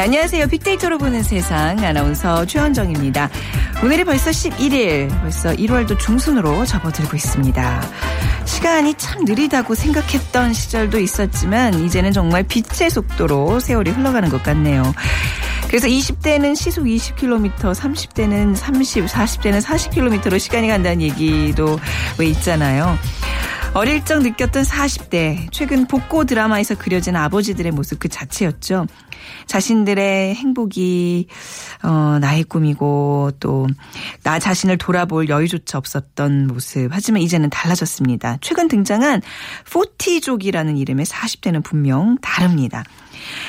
네, 안녕하세요. 빅데이터로 보는 세상 아나운서 최원정입니다. 오늘이 벌써 11일, 벌써 1월도 중순으로 접어들고 있습니다. 시간이 참 느리다고 생각했던 시절도 있었지만 이제는 정말 빛의 속도로 세월이 흘러가는 것 같네요. 그래서 20대는 시속 20km, 30대는 30, 40대는 40km로 시간이 간다는 얘기도 왜 있잖아요. 어릴 적 느꼈던 40대, 최근 복고 드라마에서 그려진 아버지들의 모습 그 자체였죠. 자신들의 행복이 어 나의 꿈이고 또 나 자신을 돌아볼 여유조차 없었던 모습. 하지만 이제는 달라졌습니다. 최근 등장한 forty족이라는 이름의 40대는 분명 다릅니다.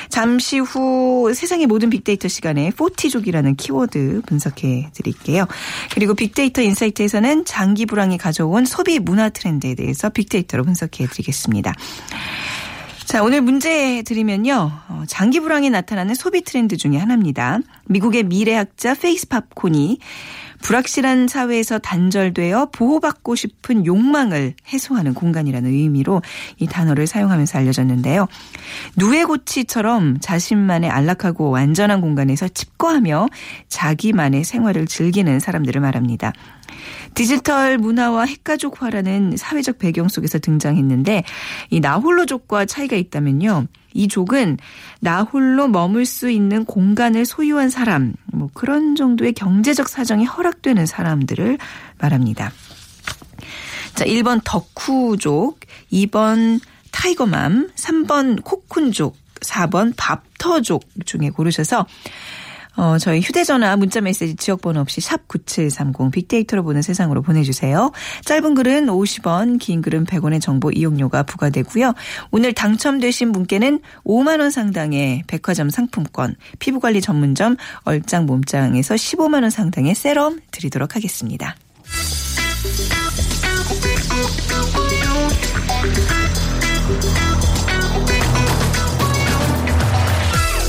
잠시 후 세상의 모든 빅데이터 시간에 forty족이라는 키워드 분석해 드릴게요. 그리고 빅데이터 insight에서는 장기 불황이 가져온 소비 문화 트렌드에 대해서 빅데이터로 분석해 드리겠습니다. 자, 오늘 문제 드리면요. 어, 장기 불황이 나타나는 소비 트렌드 중에 하나입니다. 미국의 미래학자 페이스 팝콘이 불확실한 사회에서 단절되어 보호받고 싶은 욕망을 해소하는 공간이라는 의미로 이 단어를 사용하면서 알려졌는데요. 누에고치처럼 자신만의 안락하고 안전한 공간에서 칩거하며 자기만의 생활을 즐기는 사람들을 말합니다. 디지털 문화와 핵가족화라는 사회적 배경 속에서 등장했는데 이 나홀로족과 차이가 있다면요. 이 족은 나 홀로 머물 수 있는 공간을 소유한 사람, 뭐 그런 정도의 경제적 사정이 허락되는 사람들을 말합니다. 자, 1번 덕후족, 2번 tiger mom, 3번 cocoon족, 4번 밥터족 중에 고르셔서 어, 저희 휴대전화 문자메시지 지역번호 없이 샵 9730 빅데이터로 보는 세상으로 보내주세요. 짧은 글은 50원, 긴 글은 100원의 정보 이용료가 부과되고요. 오늘 당첨되신 분께는 5만 원 상당의 백화점 상품권, 피부관리 전문점 얼짱 몸짱에서 15만 원 상당의 세럼 드리도록 하겠습니다.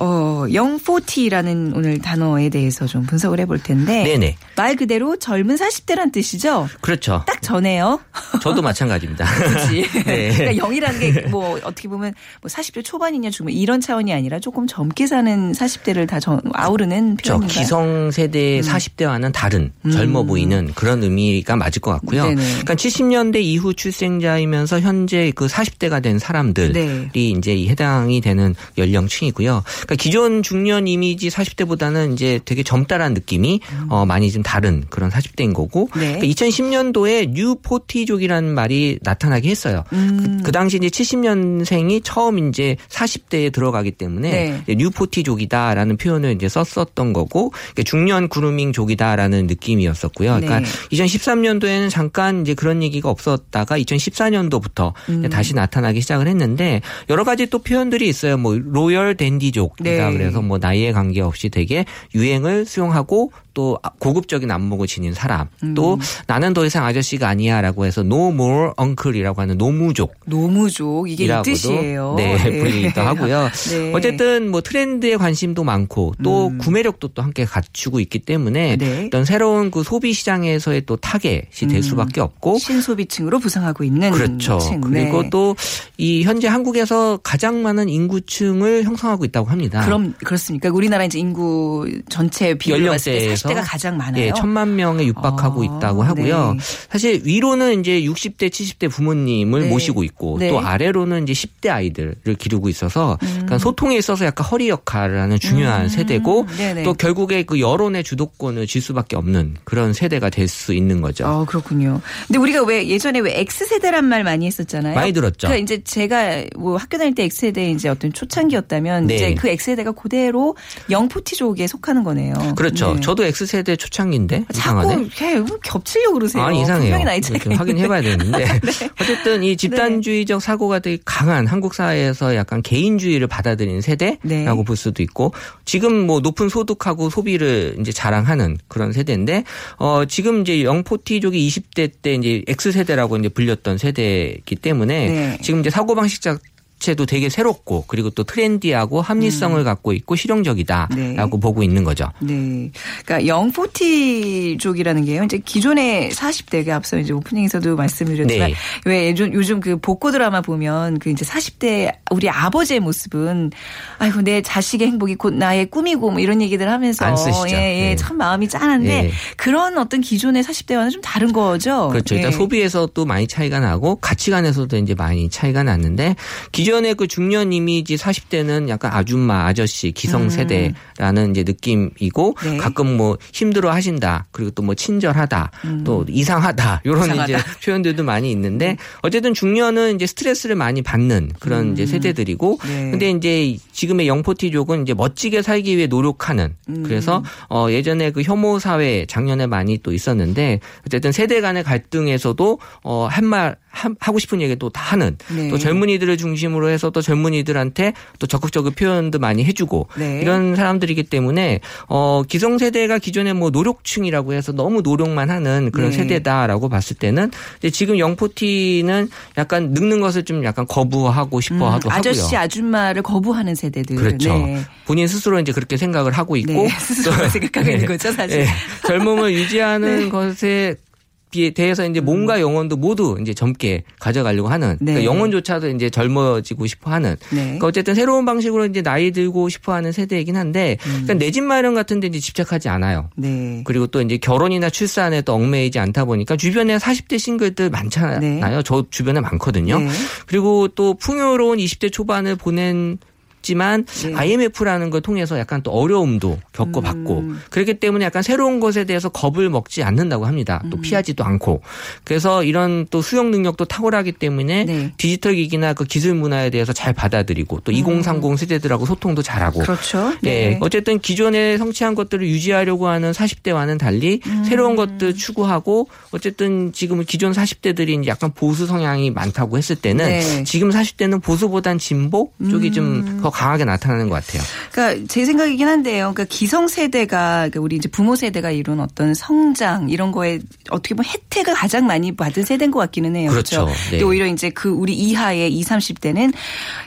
어, 영포티라는 오늘 단어에 대해서 좀 분석을 해볼 텐데. 네네. 말 그대로 젊은 40대란 뜻이죠? 그렇죠. 딱 전에요. 저도 마찬가지입니다. 그렇지. 네. 그러니까 영이라는 게 뭐 어떻게 보면 뭐 40대 초반이냐 중반 이런 차원이 아니라 조금 젊게 사는 40대를 다 전, 아우르는 저 표현인가요? 기성 세대 40대와는 다른 젊어 보이는 그런 의미가 맞을 것 같고요. 음. 네네. 그러니까 70년대 이후 출생자이면서 현재 그 40대가 된 사람들이 네. 이제 이 해당이 되는 연령층이고요. 그러니까 기존 중년 이미지 40대보다는 이제 되게 젊다라는 느낌이 어, 많이 좀 다른 그런 40대인 거고 음. 네. 그러니까 2010년도에 뉴포티족이라는 말이 나타나게 했어요. 음. 그, 그 당시 이제 70년생이 처음 이제 40대에 들어가기 때문에 네. 뉴포티족이다라는 표현을 이제 썼었던 거고 그러니까 중년 그루밍족이다라는 느낌이었었고요. 그러니까 네. 2013년도에는 잠깐 이제 그런 얘기가 없었다가 2014년도부터 음. 다시 나타나기 시작을 했는데 여러 가지 또 표현들이 있어요. 뭐 royal dandy족 이다 네. 그래서 뭐 나이에 관계없이 되게 유행을 수용하고 또 고급적인 안목을 지닌 사람 또 음. 나는 더 이상 아저씨가 아니야라고 해서 no more uncle이라고 하는 노무족 노무족 이게 이 뜻이에요. 네, 불리기도 하고요. 네. 어쨌든 뭐 트렌드에 관심도 많고 또 음. 구매력도 또 함께 갖추고 있기 때문에 네. 어떤 새로운 그 소비 시장에서의 또 타겟이 될 음. 수밖에 없고 신소비층으로 부상하고 있는 그렇죠. 층. 그리고 네. 또이 현재 한국에서 가장 많은 인구층을 형성하고 있다고 합니다. 그럼 그렇습니까? 우리나라 이제 인구 전체 비율로 봤을 때 40대가 가장 많아요. 예, 천만 명에 육박하고 아, 있다고 하고요. 네. 사실 위로는 이제 60대, 70대 부모님을 네. 모시고 있고 네. 또 아래로는 이제 10대 아이들을 기르고 있어서 그러니까 소통에 있어서 약간 허리 역할을 하는 중요한 세대고 음. 네네. 또 결국에 그 여론의 주도권을 질 수밖에 없는 그런 세대가 될 수 있는 거죠. 어, 그렇군요. 근데 우리가 왜 예전에 왜 X세대란 말 많이 했었잖아요. 많이 들었죠. 그러니까 이제 제가 뭐 학교 다닐 때 X세대 이제 어떤 초창기였다면 네. 이제 그 X세대가 그대로 영포티족에 속하는 거네요. 그렇죠. 네. 저도 X세대 초창기인데 자꾸 이상하네. 이렇게 겹치려고 그러세요. 아니 이상해요. 확인해봐야 되는데 네. 어쨌든 이 집단주의적 사고가 되게 강한 한국 사회에서 약간 개인주의를 받아들이는 세대라고 네. 볼 수도 있고 지금 뭐 높은 소득하고 소비를 이제 자랑하는 그런 세대인데 어 지금 이제 영포티족이 20대 때 이제 X 세대라고 이제 불렸던 세대이기 때문에 네. 지금 지금 이제 사고 방식 자 체도 되게 새롭고 그리고 또 트렌디하고 합리성을 갖고 있고 실용적이다라고 네. 보고 있는 거죠. 네. 그러니까 영포티족이라는 게요. 이제 기존의 40대가 앞서 이제 오프닝에서도 말씀을 드렸지만 네. 왜 요즘, 요즘 그 복고 드라마 보면 그 이제 40대 우리 아버지의 모습은 아이고 내 자식의 행복이 곧 나의 꿈이고 뭐 이런 얘기들 하면서 안 쓰시죠. 예, 예. 네. 참 마음이 짠한데 네. 그런 어떤 기존의 40대와는 좀 다른 거죠. 그렇죠. 일단 예. 소비에서 또 많이 차이가 나고 가치관에서도 이제 많이 차이가 났는데 기존 의그 중년 이미지 40대는 약간 아줌마, 아저씨, 기성세대라는 이제 느낌이고 네. 가끔 뭐 힘들어 하신다. 그리고 또 뭐 친절하다. 또 이상하다. 이런 이상하다. 이제 표현들도 많이 있는데 어쨌든 중년은 이제 스트레스를 많이 받는 그런 이제 세대들이고 네. 근데 이제 지금의 영포티족은 이제 멋지게 살기 위해 노력하는 그래서 어 예전에 그 혐오 사회 작년에 많이 또 있었는데 어쨌든 세대 간의 갈등에서도 어한말 하고 싶은 얘기 또다 하는 네. 또 젊은이들을 중심으로 해서 또 젊은이들한테 또 적극적인 표현도 많이 해주고 네. 이런 사람들이기 때문에 어 기성세대가 기존에 뭐 노력층이라고 해서 너무 노력만 하는 그런 네. 세대다라고 봤을 때는 이제 지금 영포티는 약간 늙는 것을 좀 약간 거부하고 싶어 음, 하도 아저씨 하고요. 아줌마를 거부하는 세대들. 그렇죠. 네. 본인 스스로 이제 그렇게 생각을 하고 있고 네. 스스로 또- 생각하고 있는 네. 거죠, 사실. 네. 젊음을 유지하는 것에 대해서 이제 몸과 영혼도 모두 이제 젊게 가져가려고 하는 음. 네. 그러니까 영혼조차도 이제 젊어지고 싶어 하는 네. 그러니까 어쨌든 새로운 방식으로 이제 나이 들고 싶어 하는 세대이긴 한데 그러니까 내 집 마련 같은 데 이제 집착하지 않아요. 네. 그리고 또 이제 결혼이나 출산에 또 얽매이지 않다 보니까 주변에 40대 싱글들 많잖아요. 네. 저 주변에 많거든요. 네. 그리고 또 풍요로운 20대 초반을 보낸 지만 네. IMF라는 걸 통해서 약간 또 어려움도 겪어봤고 음. 그렇기 때문에 약간 새로운 것에 대해서 겁을 먹지 않는다고 합니다. 음. 또 피하지도 않고 그래서 이런 또 수용 능력도 탁월하기 때문에 네. 디지털 기기나 그 기술 문화에 대해서 잘 받아들이고 또 2030 세대들하고 소통도 잘하고 음. 그렇죠. 예, 어쨌든 기존에 성취한 것들을 유지하려고 하는 40대와는 달리 음. 새로운 것들 추구하고 어쨌든 지금 기존 40대들이 이제 약간 보수 성향이 많다고 했을 때는 네. 지금 40대는 보수보단 진보 쪽이 좀더 강하게 나타나는 것 같아요. 그러니까 제 생각이긴 한데요. 그러니까 기성 세대가 그러니까 우리 이제 부모 세대가 이룬 어떤 성장 이런 거에 어떻게 보면 혜택을 가장 많이 받은 세대인 것 같기는 해요. 그렇죠. 그렇죠. 네. 근데 오히려 이제 그 우리 이하의 20, 30대는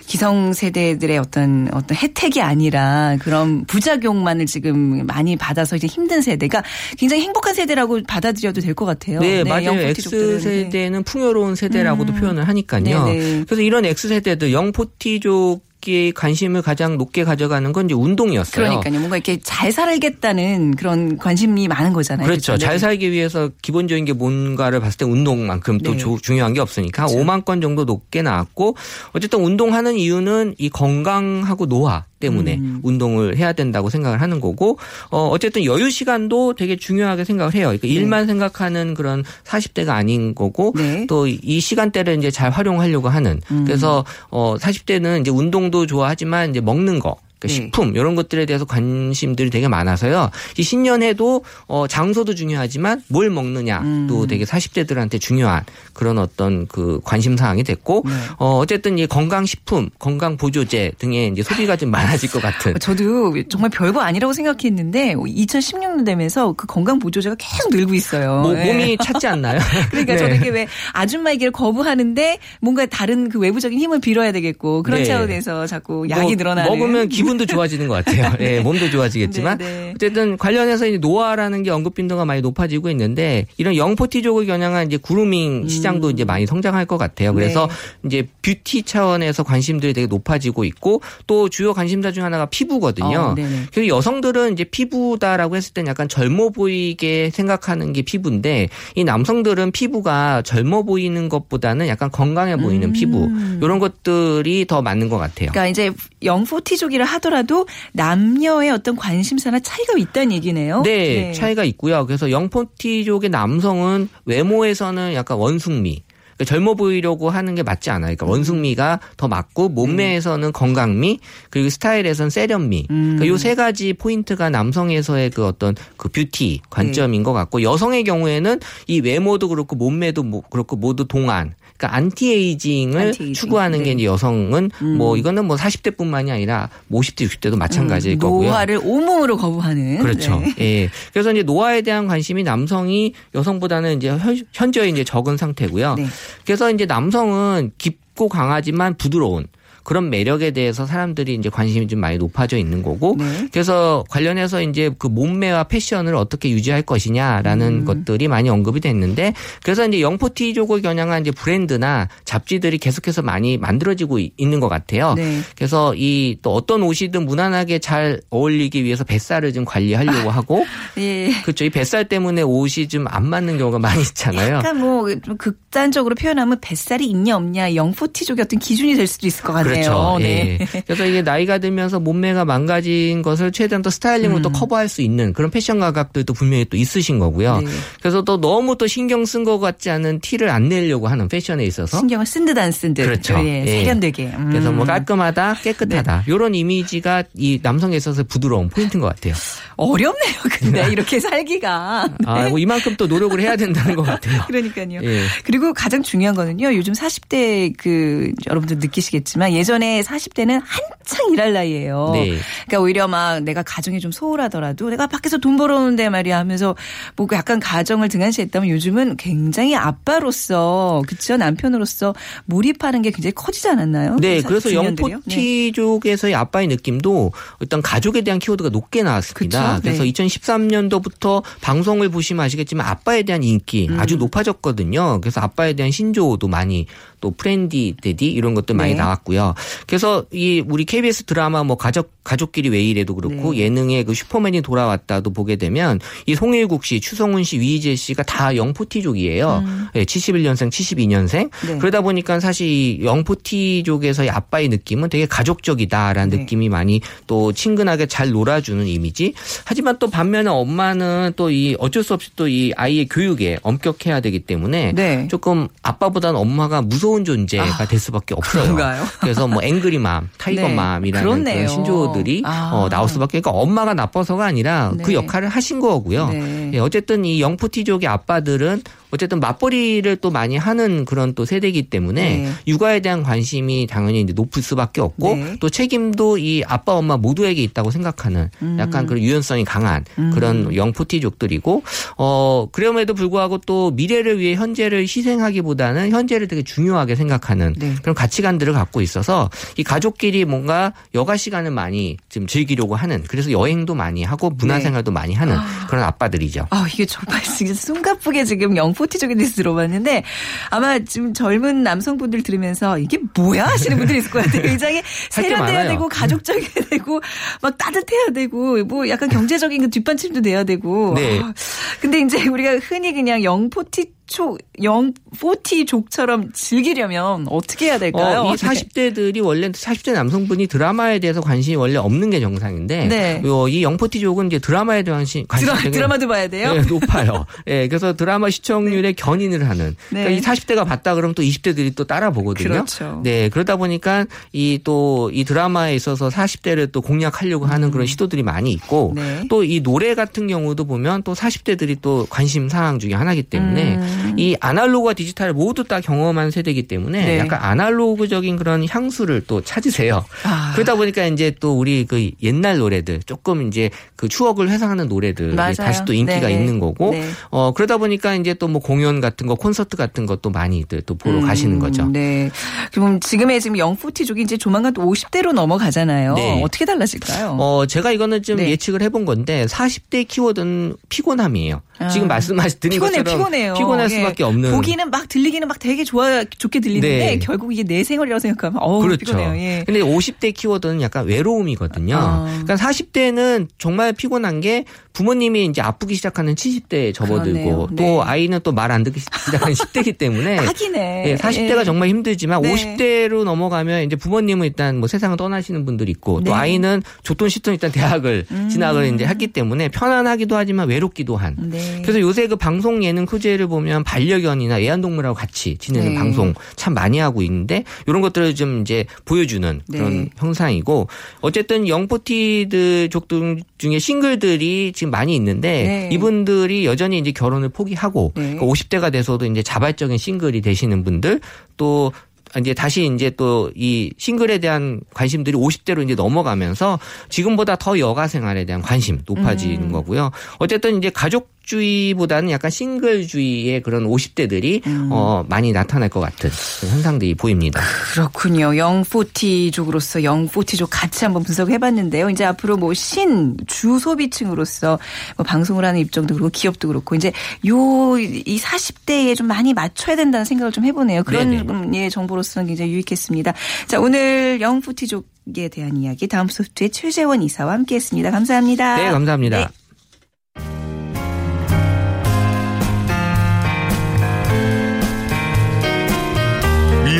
기성 세대들의 어떤 어떤 혜택이 아니라 그런 부작용만을 지금 많이 받아서 이제 힘든 세대가 굉장히 행복한 세대라고 받아들여도 될 것 같아요. 네, 맞아요. 영포티족들은. X 세대는 풍요로운 세대라고도 표현을 하니까요. 네네. 그래서 이런 X 세대들 영포티족 이 관심을 가장 높게 가져가는 건 이제 운동이었어요. 그러니까요. 뭔가 이렇게 잘 살겠다는 그런 관심이 많은 거잖아요. 그렇죠. 그렇죠? 잘 네. 살기 위해서 기본적인 게 뭔가를 봤을 때 운동만큼 또 네. 조- 중요한 게 없으니까 그렇죠. 5만 건 정도 높게 나왔고 어쨌든 운동하는 이유는 이 건강하고 노화 때문에 음. 운동을 해야 된다고 생각을 하는 거고 어 어쨌든 여유 시간도 되게 중요하게 생각을 해요. 그러니까 일만 생각하는 그런 40대가 아닌 거고 네. 또이 시간대를 이제 잘 활용하려고 하는 음. 그래서 어 40대는 이제 운동도 좋아하지만 이제 먹는 거 그러니까 네. 식품 이런 것들에 대해서 관심들이 되게 많아서요. 이 신년회도 어 장소도 중요하지만 뭘 먹느냐도 음. 되게 40대들한테 중요한 그런 어떤 그 관심 사항이 됐고 네. 어 어쨌든 이 건강 식품, 건강 보조제 등의 이제 소비가 좀 많아질 것 같은 저도 정말 별거 아니라고 생각했는데 2016년 되면서 그 건강 보조제가 계속 늘고 있어요. 뭐, 네. 몸이 찾지 않나요? 그러니까 네. 저는 이게 왜 아줌마 얘기를 거부하는데 뭔가 다른 그 외부적인 힘을 빌어야 되겠고 그런 네. 차원에서 자꾸 약이 뭐 늘어나는 먹으면 기분 기분도 좋아지는 것 같아요. 예, 몸도 좋아지겠지만 네, 네. 어쨌든 관련해서 이제 노화라는 게 언급 빈도가 많이 높아지고 있는데 이런 영포티족을 겨냥한 이제 그루밍 시장도 이제 많이 성장할 것 같아요. 그래서 음. 네. 이제 뷰티 차원에서 관심들이 되게 높아지고 있고 또 주요 관심사 중 하나가 피부거든요. 어. 그래서 여성들은 이제 피부다라고 했을 땐 약간 젊어 보이게 생각하는 게 피부인데 이 남성들은 피부가 젊어 보이는 것보다는 약간 건강해 보이는 피부 이런 것들이 더 맞는 것 같아요. 그러니까 이제 young forty족이라 하더라도 남녀의 어떤 관심사나 차이가 있다는 얘기네요. 네, 차이가 있고요. 그래서 young forty족의 남성은 외모에서는 약간 원숙미. 그러니까 젊어 보이려고 하는 게 맞지 않아요. 그러니까 원숙미가 더 맞고 몸매에서는 건강미 그리고 스타일에서는 세련미. 그러니까 요 세 가지 포인트가 남성에서의 그 어떤 그 뷰티 관점인 것 같고 여성의 경우에는 이 외모도 그렇고 몸매도 뭐 그렇고 모두 동안. 그러니까 anti-aging을 anti-aging. 추구하는 게 네. 이제 여성은 뭐 이거는 뭐 40대뿐만이 아니라 뭐 50대, 60대도 마찬가지일 거고요. 노화를 온몸으로 거부하는. 그렇죠. 네. 예. 그래서 이제 노화에 대한 관심이 남성이 여성보다는 이제 현- 현저히 이제 적은 상태고요. 네. 그래서 이제 남성은 깊고 강하지만 부드러운 그런 매력에 대해서 사람들이 이제 관심이 좀 많이 높아져 있는 거고 네. 그래서 관련해서 이제 그 몸매와 패션을 어떻게 유지할 것이냐라는 음. 것들이 많이 언급이 됐는데 그래서 이제 영포티족을 겨냥한 이제 브랜드나 잡지들이 계속해서 많이 만들어지고 이- 있는 것 같아요. 네. 그래서 이 또 어떤 옷이든 무난하게 잘 어울리기 위해서 뱃살을 좀 관리하려고 하고 예. 그렇죠. 이 뱃살 때문에 옷이 좀 안 맞는 경우가 많이 있잖아요. 약간 뭐좀 극단적으로 표현하면 뱃살이 있냐 없냐 영포티족의 어떤 기준이 될 수도 있을 것 같네요. 그렇죠. 네. 예. 그래서 이게 나이가 들면서 몸매가 망가진 것을 최대한 또 스타일링으로 또 커버할 수 있는 그런 패션 가각들도 분명히 또 있으신 거고요. 네. 그래서 또 너무 또 신경 쓴 것 같지 않은 티를 안 내려고 하는 패션에 있어서 신경을 쓴 듯 안 쓴 듯. 그렇죠. 예, 예. 세련되게. 음. 그래서 뭐 깔끔하다, 깨끗하다 이런 이미지가 이 남성에 있어서 부드러운 포인트인 것 같아요. 어렵네요. 근데 이렇게 살기가. 아, 뭐 이만큼 또 노력을 해야 된다는 것 같아요. 그러니까요. 예. 그리고 가장 중요한 거는요. 요즘 40대 그 여러분들 느끼시겠지만 예전에 40대는 한창 일할 나이예요. 네. 그러니까 오히려 막 내가 가정이 좀 소홀하더라도 내가 밖에서 돈 벌어오는데 말이야 하면서 뭐 약간 가정을 등한시했다면 요즘은 굉장히 아빠로서 그쵸 남편으로서 몰입하는 게 굉장히 커지지 않았나요? 네, 사- 그래서 중년들이요? 네. 영포티족에서의 아빠의 느낌도 일단 가족에 대한 키워드가 높게 나왔습니다. 그쵸? 그래서 네. 2013년도부터 방송을 보시면 아시겠지만 아빠에 대한 인기 음. 아주 높아졌거든요. 그래서 아빠에 대한 신조도 많이 또 프렌디 데디 이런 것들 많이 네. 나왔고요. 그래서 이 우리 KBS 드라마 뭐 가족 가족끼리 왜 이래도 그렇고 네. 예능에 그 슈퍼맨이 돌아왔다도 보게 되면 이 송일국 씨, 추성훈 씨, 이휘재 씨가 다 young forty족이에요. 예, 71년생, 72년생. 음. 네. 그러다 보니까 사실 이 young forty족에서의 아빠의 느낌은 되게 가족적이다라는 네. 느낌이 많이 또 친근하게 잘 놀아주는 이미지. 하지만 또 반면에 엄마는 또 이 어쩔 수 없이 또 이 아이의 교육에 엄격해야 되기 때문에 네. 조금 아빠보다는 엄마가 무서운 존재가 될 수밖에 없어요. 그런가요? 그래서 뭐 angry mom, tiger mom이라는 네. 그런. 신조어들이 아. 어, 나올 수밖에. 그러니까 엄마가 나빠서가 아니라 그 네. 역할을 하신 거고요. 네. 예, 어쨌든 이 young forty족의 아빠들은 어쨌든 맞벌이를 또 많이 하는 그런 또 세대이기 때문에 네. 육아에 대한 관심이 당연히 이제 높을 수밖에 없고 네. 또 책임도 이 아빠 엄마 모두에게 있다고 생각하는 음. 약간 그런 유연성이 강한 그런 영포티족들이고 어 그럼에도 불구하고 또 미래를 위해 현재를 희생하기보다는 현재를 되게 중요하게 생각하는 네. 그런 가치관들을 갖고 있어서 이 가족끼리 뭔가 여가 시간을 많이 좀 즐기려고 하는 그래서 여행도 많이 하고 문화생활도 많이 하는 그런 아빠들이죠. 아, 이게 정말 지금 숨가쁘게 지금 영포 티족에 대해서 들어봤는데 아마 지금 젊은 남성분들 들으면서 이게 뭐야 하시는 분들이 있을 것 같아요. 굉장히 할게 세련돼야. 되고 가족적이어야 되고 막 따뜻해야 되고 뭐 약간 경제적인 그 뒷받침도 돼야 되고. 네. 아, 근데 이제 우리가 흔히 그냥 영포티 초 영포티족처럼 즐기려면 어떻게 해야 될까요? 어, 이 40대들이 원래 40대 남성분이 드라마에 대해서 관심이 원래 없는 게 정상인데 네. 요, 이 영포티족은 이제 드라마에 대한 관심, 드라, 드라마도 봐야 돼요? 네, 높아요. 예, 그래서 드라마 시청률에 견인을 하는. 네. 그러니까 이 40대가 봤다 그러면 또 20대들이 또 따라 보거든요. 그렇죠. 네, 그러다 보니까 이 또이 드라마에 있어서 40대를 또 공략하려고 하는 그런 시도들이 많이 있고 네. 또이 노래 같은 경우도 보면 또 40대들이 또 관심 사항 중에 하나이기 때문에 음. 이 아날로그와 디지털을 모두 다 경험한 세대이기 때문에 네. 약간 아날로그적인 그런 향수를 또 찾으세요. 아. 그러다 보니까 이제 또 우리 그 옛날 노래들 조금 이제 그 추억을 회상하는 노래들이 맞아요. 다시 또 인기가 네. 있는 거고 네. 어 그러다 보니까 이제 또 뭐 공연 같은 거 콘서트 같은 것도 많이들 또 보러 음, 가시는 거죠. 네. 그럼 지금의 지금 영포티족이 이제 조만간 또 50대로 넘어가잖아요. 네. 어떻게 달라질까요? 어, 제가 이거는 좀 네. 예측을 해본 건데 40대 키워드는 피곤함이에요. 아. 지금 말씀하신 드린 피곤해, 것처럼 피곤해요. 피곤할 예. 수밖에 없는 보기는 막 들리기는 막 되게 좋아 좋게 들리는데 네. 결국 이게 내 생활이라고 생각하면 어우 그렇죠. 피곤해요. 예. 근데 50대 키워드는 약간 외로움이거든요. 아. 그러니까 40대는 정말 피곤한 게 부모님이 이제 아프기 시작하는 70대에 접어들고 그러네요. 또 네. 아이는 또 말 안 듣기 시작하는 10대이기 때문에 딱이네. 예, 40대가 예. 정말 힘들지만 네. 50대로 넘어가면 이제 부모님은 일단 뭐 세상을 떠나시는 분들이 있고 네. 음. 또 아이는 좋든 싫든 일단 대학을 진학을 이제 했기 때문에 편안하기도 하지만 외롭기도 한. 네. 그래서 요새 그 방송 예능 큐제를 보면 반려견이나 애완동물하고 같이 지내는 네. 방송 참 많이 하고 있는데 이런 것들을 좀 이제 보여주는 그런 네. 형상이고 어쨌든 영포티드 족들 중에 싱글들이 지금 많이 있는데 네. 이분들이 여전히 이제 결혼을 포기하고 네. 그 50대가 돼서도 이제 자발적인 싱글이 되시는 분들 또 이제 다시 이제 또 이 싱글에 대한 관심들이 50대로 이제 넘어가면서 지금보다 더 여가 생활에 대한 관심 높아지는 음. 거고요. 어쨌든 이제 가족 주의보다는 약간 싱글주의의 그런 50대들이 음. 어 많이 나타날 것 같은 현상들이 보입니다. 그렇군요. 영포티족으로서 영포티족 같이 한번 분석해봤는데요. 이제 앞으로 뭐 신 주소비층으로서 뭐 방송을 하는 입장도 그렇고 기업도 그렇고 이제 요 이 40대에 좀 많이 맞춰야 된다는 생각을 좀 해보네요. 그런. 음, 예, 정보로서는 굉장히 유익했습니다. 자 오늘 영포티족에 대한 이야기 다음 소프트의 최재원 이사와 함께했습니다. 감사합니다. 네, 감사합니다. 네.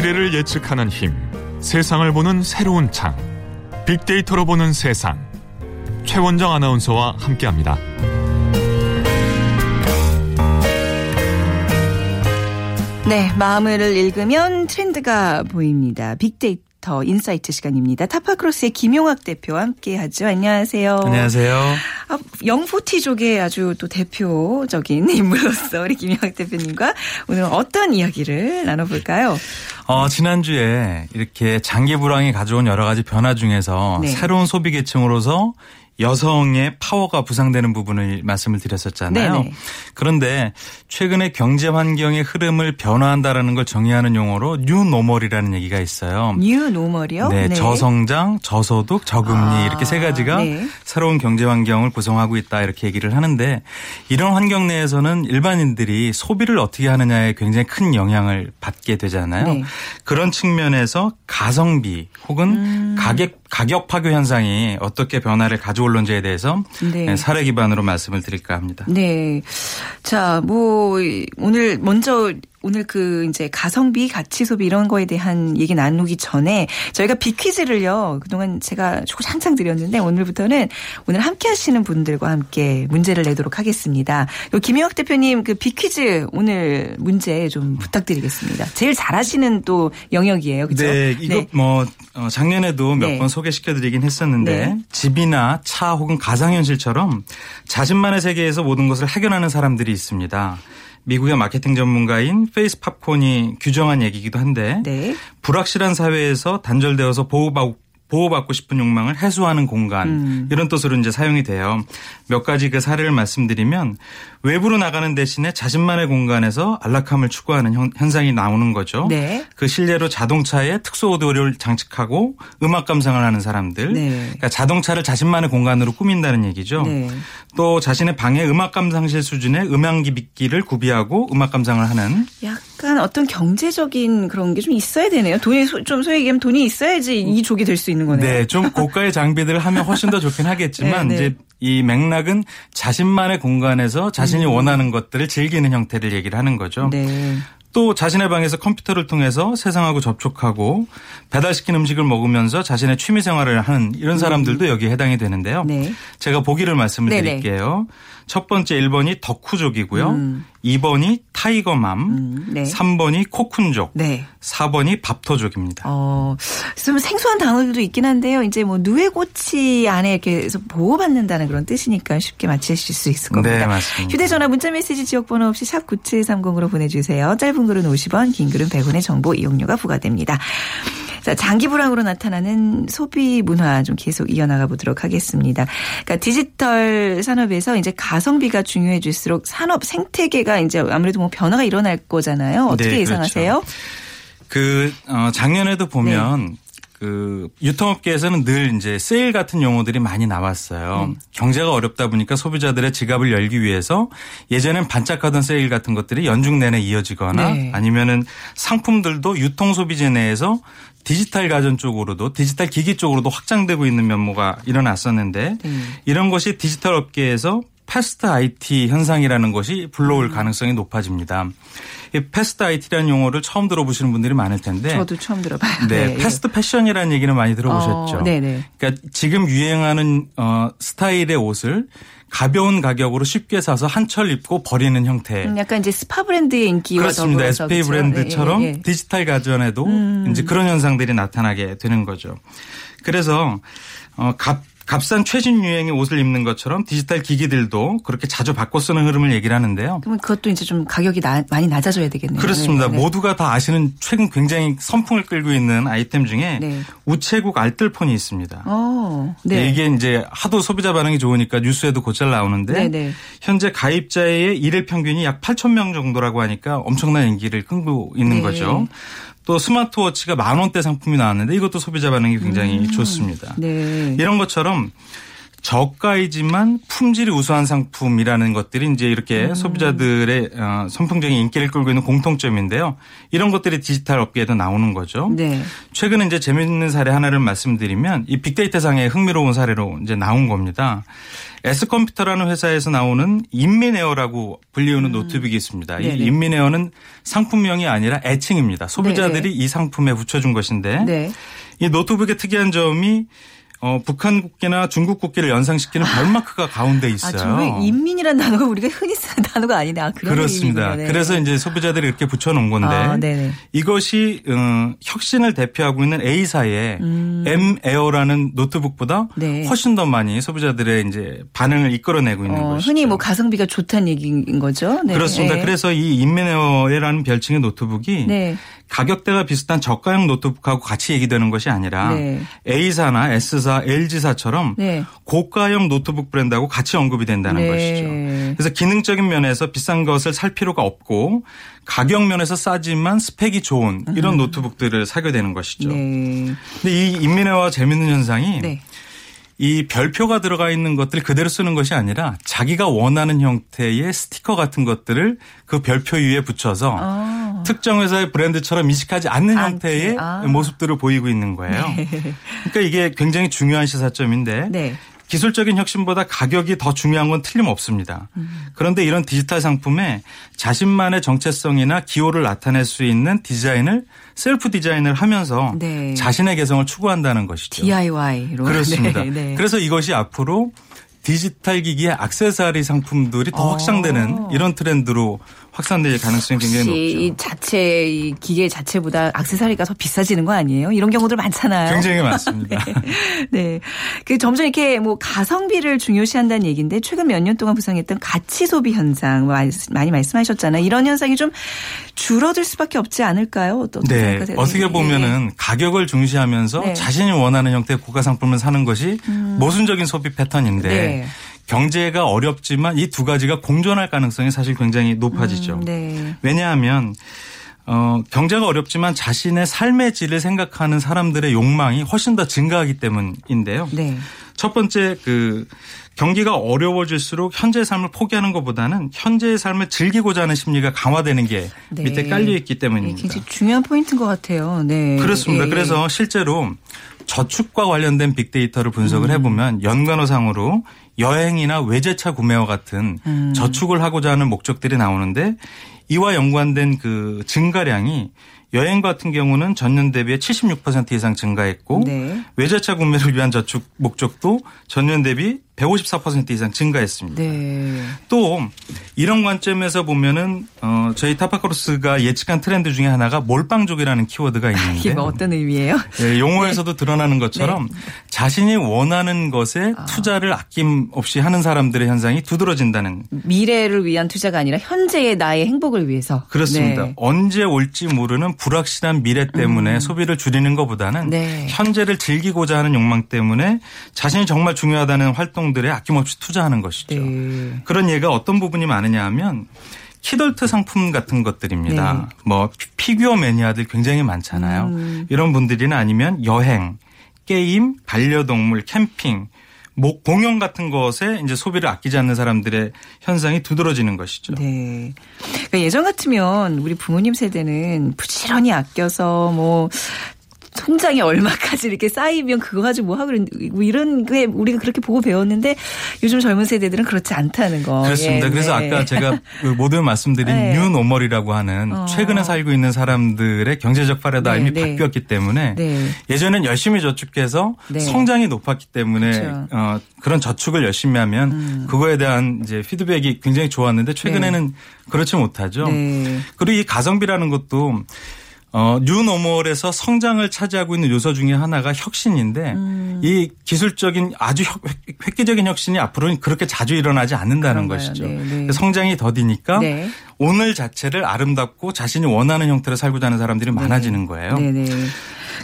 미래를 예측하는 힘, 세상을 보는 새로운 창, 빅데이터로 보는 세상. 최원정 아나운서와 함께합니다. 네, 마음을 읽으면 트렌드가 보입니다. 빅데이터 insight 시간입니다. 타파크로스의 김용학 대표와 함께 하죠. 안녕하세요. 안녕하세요. 아, young forty족의 아주 또 대표적인 인물로서 우리 김용학 대표님과 오늘 어떤 이야기를 나눠볼까요? 어, 지난주에 이렇게 장기 불황이 가져온 여러 가지 변화 중에서 네. 새로운 소비 계층으로서 여성의 파워가 부상되는 부분을 말씀을 드렸었잖아요. 네네. 그런데 최근에 경제 환경의 흐름을 변화한다라는 걸 정의하는 용어로 new normal이라는 얘기가 있어요. new normal이요? 네, 저성장, 저소득, 저금리 아, 이렇게 세 가지가 네. 새로운 경제 환경을 구성하고 있다 이렇게 얘기를 하는데 이런 환경 내에서는 일반인들이 소비를 어떻게 하느냐에 굉장히 큰 영향을 받게 되잖아요. 네. 그런 측면에서 가성비 혹은 음. 가격 가격 파괴 현상이 어떻게 변화를 가져올는지에 대해서 네. 사례 기반으로 말씀을 드릴까 합니다. 네. 자, 뭐, 오늘 먼저 오늘 그 이제 가성비, 가치 소비 이런 거에 대한 얘기 나누기 전에 저희가 비퀴즈를요. 그동안 제가 조장창 드렸는데 오늘부터는 오늘 함께 하시는 분들과 함께 문제를 내도록 하겠습니다. 요 김영학 대표님 그 비퀴즈 오늘 문제 좀 부탁드리겠습니다. 제일 잘하시는 또 영역이에요. 그죠? 네, 이거 뭐 어, 작년에도 몇 네. 번 소개시켜 드리긴 했었는데 네. 집이나 차 혹은 가상현실처럼 자신만의 세계에서 모든 것을 해결하는 사람들이 있습니다. 미국의 마케팅 전문가인 페이스 팝콘이 규정한 얘기이기도 한데 네. 불확실한 사회에서 단절되어서 보호받고 보호받고 싶은 욕망을 해소하는 공간 음. 이런 뜻으로 이제 사용이 돼요. 몇 가지 그 사례를 말씀드리면 외부로 나가는 대신에 자신만의 공간에서 안락함을 추구하는 현, 현상이 나오는 거죠. 네. 그 실례로 자동차에 특수 오디오를 장착하고 음악 감상을 하는 사람들. 네. 그러니까 자동차를 자신만의 공간으로 꾸민다는 얘기죠. 네. 또 자신의 방에 음악 감상실 수준의 음향기기를 구비하고 음악 감상을 하는 약간 어떤 경제적인 그런 게 좀 있어야 되네요. 돈이 소- 좀 소위 얘기하면 돈이 있어야지 이 족이 될 수 있는 거네요. 네, 좀 고가의 장비들을 하면 훨씬 더 좋긴 하겠지만 네, 네. 이제 이 맥락은 자신만의 공간에서 자신이 원하는 것들을 즐기는 형태를 얘기를 하는 거죠. 음. 네. 또 자신의 방에서 컴퓨터를 통해서 세상하고 접촉하고 배달시킨 음식을 먹으면서 자신의 취미 생활을 하는 이런 사람들도 여기에 해당이 되는데요. 네. 제가 보기를 말씀을 네네. 드릴게요. 첫 번째 1번이 덕후족이고요. 음. 2번이 tiger mom, 음, 네. 3번이 cocoon족, 네. 4번이 밥토족입니다. 어, 좀 생소한 단어들도 있긴 한데요. 이제 뭐 누에고치 안에 이렇게 해서 보호받는다는 그런 뜻이니까 쉽게 맞히실 수 있을 겁니다. 네, 맞습니다. 휴대전화 문자메시지 지역번호 없이 샵 9730으로 보내주세요. 짧은 글은 50원, 긴 글은 100원의 정보 이용료가 부과됩니다. 자, 장기 불황으로 나타나는 소비 문화 좀 계속 이어나가 보도록 하겠습니다. 그러니까 디지털 산업에서 이제 가성비가 중요해질수록 산업 생태계가 이제 아무래도 뭐 변화가 일어날 거잖아요. 어떻게 네, 예상하세요? 그 어, 작년에도 보면 네. 그 유통업계에서는 늘 이제 세일 같은 용어들이 많이 나왔어요. 음. 경제가 어렵다 보니까 소비자들의 지갑을 열기 위해서 예전엔 반짝하던 세일 같은 것들이 연중 내내 이어지거나 네. 아니면은 상품들도 유통 소비재 내에서 디지털 가전 쪽으로도 디지털 기기 쪽으로도 확장되고 있는 면모가 일어났었는데 네. 이런 것이 디지털 업계에서 fast IT 현상이라는 것이 불러올 음. 가능성이 높아집니다. 이 fast IT라는 용어를 처음 들어보시는 분들이 많을 텐데 저도 처음 들어봐요. 네, 패스트 패션이라는 얘기는 많이 들어보셨죠. 어, 네네. 그러니까 지금 유행하는 어 스타일의 옷을 가벼운 가격으로 쉽게 사서 한철 입고 버리는 형태. 음, 약간 이제 스파 브랜드의 인기와 그렇습니다. 더불어서 SPA 그렇죠? 브랜드처럼 예, 예, 예. 디지털 가전에도 이제 그런 현상들이 나타나게 되는 거죠. 그래서 어, 값 값싼 최신 유행의 옷을 입는 것처럼 디지털 기기들도 그렇게 자주 바꿔 쓰는 흐름을 얘기를 하는데요. 그러면 그것도 이제 좀 가격이 나- 많이 낮아져야 되겠네요. 그렇습니다. 네, 네. 모두가 다 아시는 최근 굉장히 선풍을 끌고 있는 아이템 중에 네. 우체국 알뜰폰이 있습니다. 어, 네. 이게 이제 하도 소비자 반응이 좋으니까 뉴스에도 곧잘 나오는데 네, 네. 현재 가입자의 일일 평균이 약 8천 명 정도라고 하니까 엄청난 인기를 끌고 있는 네. 거죠. 또 스마트워치가 만 원대 상품이 나왔는데 이것도 소비자 반응이 굉장히 좋습니다. 음. 네. 이런 것처럼 저가이지만 품질이 우수한 상품이라는 것들이 이제 이렇게 음. 소비자들의 어, 선풍적인 인기를 끌고 있는 공통점인데요. 이런 것들이 디지털 업계에도 나오는 거죠. 네. 최근에 이제 재미있는 사례 하나를 말씀드리면 이 빅데이터 상의 흥미로운 사례로 이제 나온 겁니다. S컴퓨터라는 회사에서 나오는 인민에어라고 불리우는 노트북이 있습니다. 이 음. 네네. 인민에어는 상품명이 아니라 애칭입니다. 소비자들이 네네. 이 상품에 붙여준 것인데 네. 이 노트북의 특이한 점이 어, 북한 국기나 중국 국기를 연상시키는 별마크가 가운데 아, 있어요. 정말 인민이라는 단어가 우리가 흔히 쓰는 단어가 아니네. 아, 그렇습니다. 네. 그래서 이제 소비자들이 이렇게 붙여놓은 건데 아. 이것이 어, 혁신을 대표하고 있는 A사의 M 에어라는 노트북보다 음. 네. 훨씬 더 많이 소비자들의 이제 반응을 이끌어내고 있는 어, 것이죠. 흔히 뭐 가성비가 좋다는 얘기인 거죠. 네. 그렇습니다. 네. 그래서 이 인민 에어라는 별칭의 노트북이 네. 가격대가 비슷한 저가형 노트북하고 같이 얘기되는 것이 아니라 네. A사나 S사, LG사처럼 네. 고가형 노트북 브랜드하고 같이 언급이 된다는 네. 것이죠. 그래서 기능적인 면에서 비싼 것을 살 필요가 없고 가격 면에서 싸지만 스펙이 좋은 이런 노트북들을 사게 되는 것이죠. 음. 네. 근데 이 인민에어와 재밌는 현상이 네. 이 별표가 들어가 있는 것들을 그대로 쓰는 것이 아니라 자기가 원하는 형태의 스티커 같은 것들을 그 별표 위에 붙여서 아. 특정 회사의 브랜드처럼 인식하지 않는. 형태의 아. 모습들을 보이고 있는 거예요. 그러니까 이게 굉장히 중요한 시사점인데 네. 기술적인 혁신보다 가격이 더 중요한 건 틀림없습니다. 그런데 이런 디지털 상품에 자신만의 정체성이나 기호를 나타낼 수 있는 디자인을 셀프 디자인을 하면서 네. 자신의 개성을 추구한다는 것이죠. DIY로. 그렇습니다. 네, 네. 그래서 이것이 앞으로 디지털 기기의 악세사리 상품들이 더 어. 확장되는 이런 트렌드로 확산될 가능성이 굉장히 혹시 이 높죠. 자체 이 기계 자체보다 액세서리가 더 비싸지는 거 아니에요? 이런 경우들 많잖아요. 굉장히 많습니다. 네. 그 점점 이렇게 뭐 가성비를 중요시한다는 얘기인데 최근 몇 년 동안 부상했던 가치 소비 현상 많이 말씀하셨잖아요. 이런 현상이 좀 줄어들 수밖에 없지 않을까요? 어떻게 네. 어떻게 예, 예. 보면은 가격을 중시하면서 네. 음. 자신이 원하는 형태의 고가 상품을 사는 것이 모순적인 소비 패턴인데 네. 경제가 어렵지만 이 두 가지가 공존할 가능성이 사실 굉장히 높아지죠. 음, 네. 왜냐하면 어, 경제가 어렵지만 자신의 삶의 질을 생각하는 사람들의 욕망이 훨씬 더 증가하기 때문인데요. 네. 첫 번째 그 경기가 어려워질수록 현재의 삶을 포기하는 것보다는 현재의 삶을 즐기고자 하는 심리가 강화되는 게 네. 밑에 깔려 있기 예, 때문입니다. 굉장히 중요한 포인트인 것 같아요. 네. 그렇습니다. 예, 예. 그래서 실제로 저축과 관련된 빅데이터를 분석을 음. 해보면 연관어상으로 여행이나 외제차 구매와 같은 음. 저축을 하고자 하는 목적들이 나오는데 이와 연관된 그 증가량이 여행 같은 경우는 전년 대비에 76% 이상 증가했고 네. 외제차 구매를 위한 저축 목적도 전년 대비 154% 이상 증가했습니다. 네. 또 이런 관점에서 보면은 어 저희 타파크로스가 예측한 트렌드 중에 하나가 몰빵족이라는 키워드가 있는데 이게 뭐 어떤 의미예요? 예, 용어에서도 드러나는 것처럼 네. 자신이 원하는 것에 아. 투자를 아낌없이 하는 사람들의 현상이 두드러진다는 미래를 위한 투자가 아니라 현재의 나의 행복을 위해서. 그렇습니다. 네. 언제 올지 모르는 불확실한 미래 때문에 소비를 줄이는 것보다는 음. 네. 현재를 즐기고자 하는 욕망 때문에 자신이 정말 중요하다는 활동 들에 아낌없이 투자하는 것이죠. 네. 그런 예가 어떤 부분이 많으냐 하면 키덜트 상품 같은 것들입니다. 네. 뭐 피- 피규어 매니아들 굉장히 많잖아요. 음. 이런 분들이나 아니면 여행, 게임, 반려동물, 캠핑, 뭐 공연 같은 것에 이제 소비를 아끼지 않는 사람들의 현상이 두드러지는 것이죠. 네. 그러니까 예전 같으면 우리 부모님 세대는 부지런히 아껴서 뭐 통장에 얼마까지 이렇게 쌓이면 그거 가지고 뭐 하고 뭐 이런 게 우리가 그렇게 보고 배웠는데 요즘 젊은 세대들은 그렇지 않다는 거. 그렇습니다. 예, 그래서 네. 아까 제가 그 모두 말씀드린 네. 뉴노멀이라고 하는 어. 최근에 살고 있는 사람들의 경제적 파라다임이 네, 네. 바뀌었기 때문에 네. 예전엔 열심히 저축해서 네. 성장이 높았기 때문에 그렇죠. 어, 그런 저축을 열심히 하면 음. 그거에 대한 이제 피드백이 굉장히 좋았는데 최근에는 그렇지 못하죠. 네. 그리고 이 가성비라는 것도 어, 뉴노멀에서 성장을 차지하고 있는 요소 중에 하나가 혁신인데 음. 이 기술적인 아주 혁, 획- 획기적인 혁신이 앞으로는 그렇게 자주 일어나지 않는다는 그런가요? 것이죠. 네, 네. 성장이 더디니까 네. 오늘 자체를 아름답고 자신이 원하는 형태로 살고자 하는 사람들이 많아지는 거예요. 네네.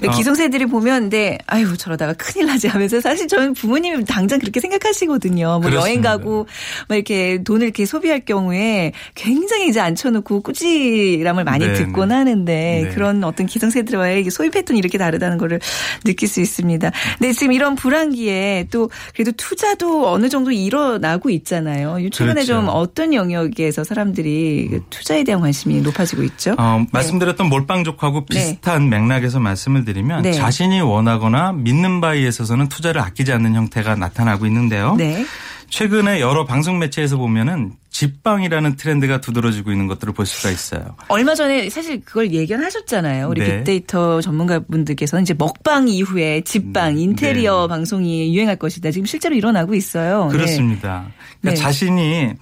어. 기성세들이 보면, 네, 아유, 저러다가 큰일 나지 하면서 사실 저는 부모님이 당장 그렇게 생각하시거든요. 뭐 여행. 가고, 막 이렇게 돈을 이렇게 소비할 경우에 굉장히 이제 앉혀놓고 꾸지람을 많이 네, 듣곤 네. 하는데 네. 그런 어떤 기성세들과의 소비 패턴이 이렇게 다르다는 거를 느낄 수 있습니다. 근데 지금 이런 불황기에 또 그래도 투자도 어느 정도 일어나고 있잖아요. 최근에 그렇죠. 좀 어떤 영역에서 사람들이 그 투자에 대한 관심이 높아지고 있죠? 어, 말씀드렸던 몰빵족하고 네. 비슷한 맥락에서 말씀을 드리면 네. 자신이 원하거나 믿는 바에 있어서는 투자를 아끼지 않는 형태가 나타나고 있는데요. 네. 최근에 여러 방송 매체에서 보면은 집방이라는 트렌드가 두드러지고 있는 것들을 볼 수가 있어요. 얼마 전에 사실 그걸 예견하셨잖아요. 우리 네. 빅데이터 전문가분들께서는 이제 먹방 이후에 집방, 음, 인테리어 네. 방송이 유행할 것이다. 지금 실제로 일어나고 있어요. 네. 그렇습니다. 그러니까 네. 자신이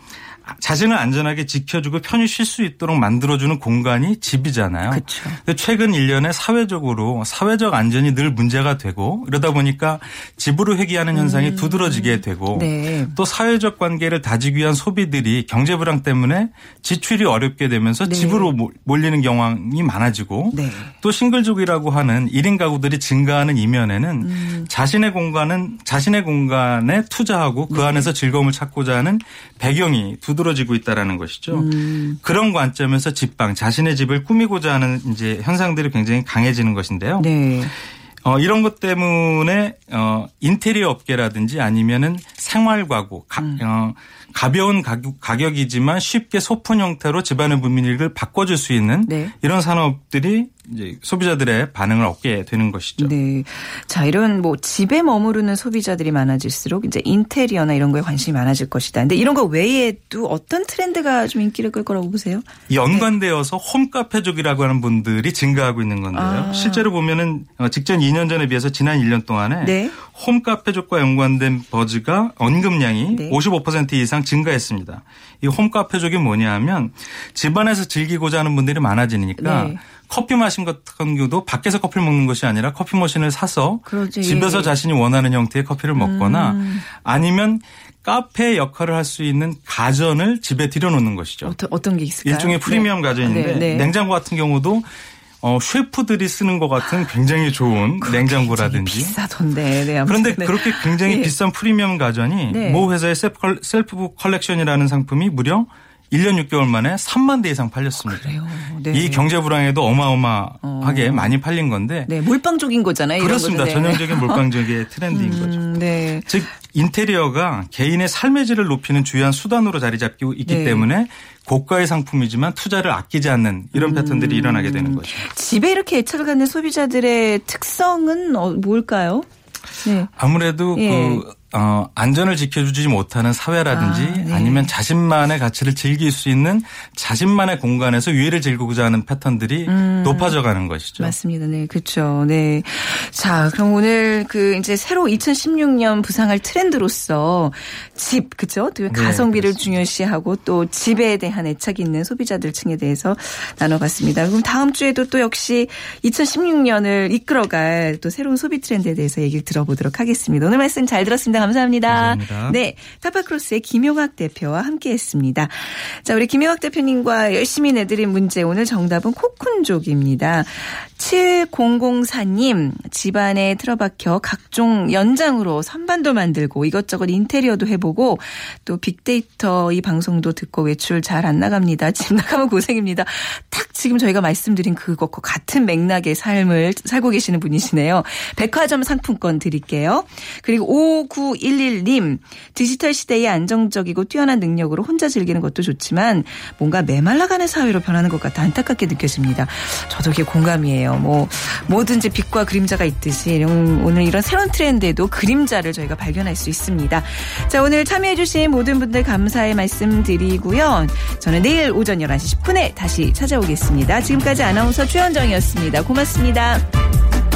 자신을 안전하게 지켜주고 편히 쉴 수 있도록 만들어주는 공간이 집이잖아요. 그렇죠. 근데 최근 1년에 사회적으로 사회적 안전이 늘 문제가 되고 이러다 보니까 집으로 회귀하는 현상이 두드러지게 되고 음. 네. 또 사회적 관계를 다지기 위한 소비들이 경제 불황 때문에 지출이 어렵게 되면서 네. 집으로 몰- 몰리는 경향이 많아지고 네. 또 싱글족이라고 하는 1인 가구들이 증가하는 이면에는 음. 자신의 공간은 자신의 공간에 투자하고 네. 그 안에서 즐거움을 찾고자 하는 배경이 두 드러지고 있다라는 것이죠. 음. 그런 관점에서 집방 자신의 집을 꾸미고자 하는 이제 현상들이 굉장히 강해지는 것인데요. 네. 어, 이런 것 때문에 어, 인테리어 업계라든지 아니면은 생활 가구 가, 음. 어, 가벼운 가격, 가격 이지만 쉽게 소품 형태로 집안의 분위기를 바꿔줄 수 있는 네. 이런 산업들이 이제 소비자들의 반응을 얻게 되는 것이죠. 네. 자, 이런 뭐 집에 머무르는 소비자들이 많아질수록 이제 인테리어나 이런 거에 관심이 많아질 것이다. 근데 이런 거 외에도 어떤 트렌드가 좀 인기를 끌 거라고 보세요? 연관되어서 홈카페족이라고 하는 분들이 증가하고 있는 건데요. 아. 실제로 보면은 어, 직전 2년 전에 비해서 지난 1년 동안에 네. 홈카페족과 연관된 버즈가 언급량이 네. 55% 이상 증가했습니다. 이 홈카페족이 뭐냐 하면 집안에서 즐기고자 하는 분들이 많아지니까 네. 커피 마신 같은 경우도 밖에서 커피를 먹는 것이 아니라 커피 머신을 사서 그러지. 집에서 자신이 원하는 형태의 커피를 먹거나 음. 아니면 카페 역할을 할 수 있는 가전을 집에 들여놓는 것이죠. 어떤, 어떤 게 있을까요? 일종의 프리미엄 네. 가전인데 네, 네. 냉장고 같은 경우도 어, 셰프들이 쓰는 것 같은 굉장히 좋은 냉장고라든지 비싸던데. 네, 그런데 네. 그렇게 굉장히 예. 비싼 프리미엄 가전이 네. 모 회사의 셰프 컬렉션이라는 상품이 무려 1년 6개월 만에 3만 대 이상 팔렸습니다. 그래요. 네. 이 경제 불황에도 어마어마하게 많이 팔린 건데 네, 몰빵족인 거잖아요. 그렇습니다. 네. 전형적인 몰빵족의 트렌드인 거죠. 음, 네. 즉 인테리어가 개인의 삶의 질을 높이는 주요한 수단으로 자리 잡고 있기 네. 때문에 고가의 상품이지만 투자를 아끼지 않는 이런 패턴들이 음. 일어나게 되는 거죠. 집에 이렇게 애착을 갖는 소비자들의 특성은 어, 뭘까요? 네. 아무래도 예. 그 어, 안전을 지켜주지 못하는 사회라든지 아, 네. 아니면 자신만의 가치를 즐길 수 있는 자신만의 공간에서 유해를 즐기고자 하는 패턴들이 높아져 가는 것이죠. 음. 맞습니다. 네, 그렇죠. 네. 자, 그럼 오늘 그 이제 새로 2016년 부상할 트렌드로서 집, 그죠? 그 가성비를 중요시하고 또 집에 대한 애착이 있는 소비자들 층에 대해서 나눠 봤습니다. 그럼 다음 주에도 또 역시 2016년을 이끌어갈 또 새로운 소비 트렌드에 대해서 얘기를 들어보도록 하겠습니다. 오늘 말씀 잘 들었습니다. 감사합니다. 감사합니다. 네. 타파크로스의 김용학 대표와 함께 했습니다. 자, 우리 김용학 대표님과 열심히 내드린 문제 오늘 정답은 코쿤족입니다. 7004님 집안에 틀어박혀 각종 연장으로 선반도 만들고 이것저것 인테리어도 해보고 또 빅데이터 이 방송도 듣고 외출 잘 안 나갑니다. 집 나가면 고생입니다. 딱 지금 저희가 말씀드린 그것과 같은 맥락의 삶을 살고 계시는 분이시네요. 백화점 상품권 드릴게요. 그리고 5911님 디지털 시대의 안정적이고 뛰어난 능력으로 혼자 즐기는 것도 좋지만 뭔가 메말라가는 사회로 변하는 것 같아 안타깝게 느껴집니다. 저도 이게 공감이에 요. 뭐 뭐든지 빛과 그림자가 있듯이 이런- 오늘 이런 새로운 트렌드에도 그림자를 저희가 발견할 수 있습니다. 자 오늘 참여해주신 모든 분들 감사의 말씀 드리고요. 저는 내일 오전 11시 10분에 다시 찾아오겠습니다. 지금까지 아나운서 최현정이었습니다. 고맙습니다.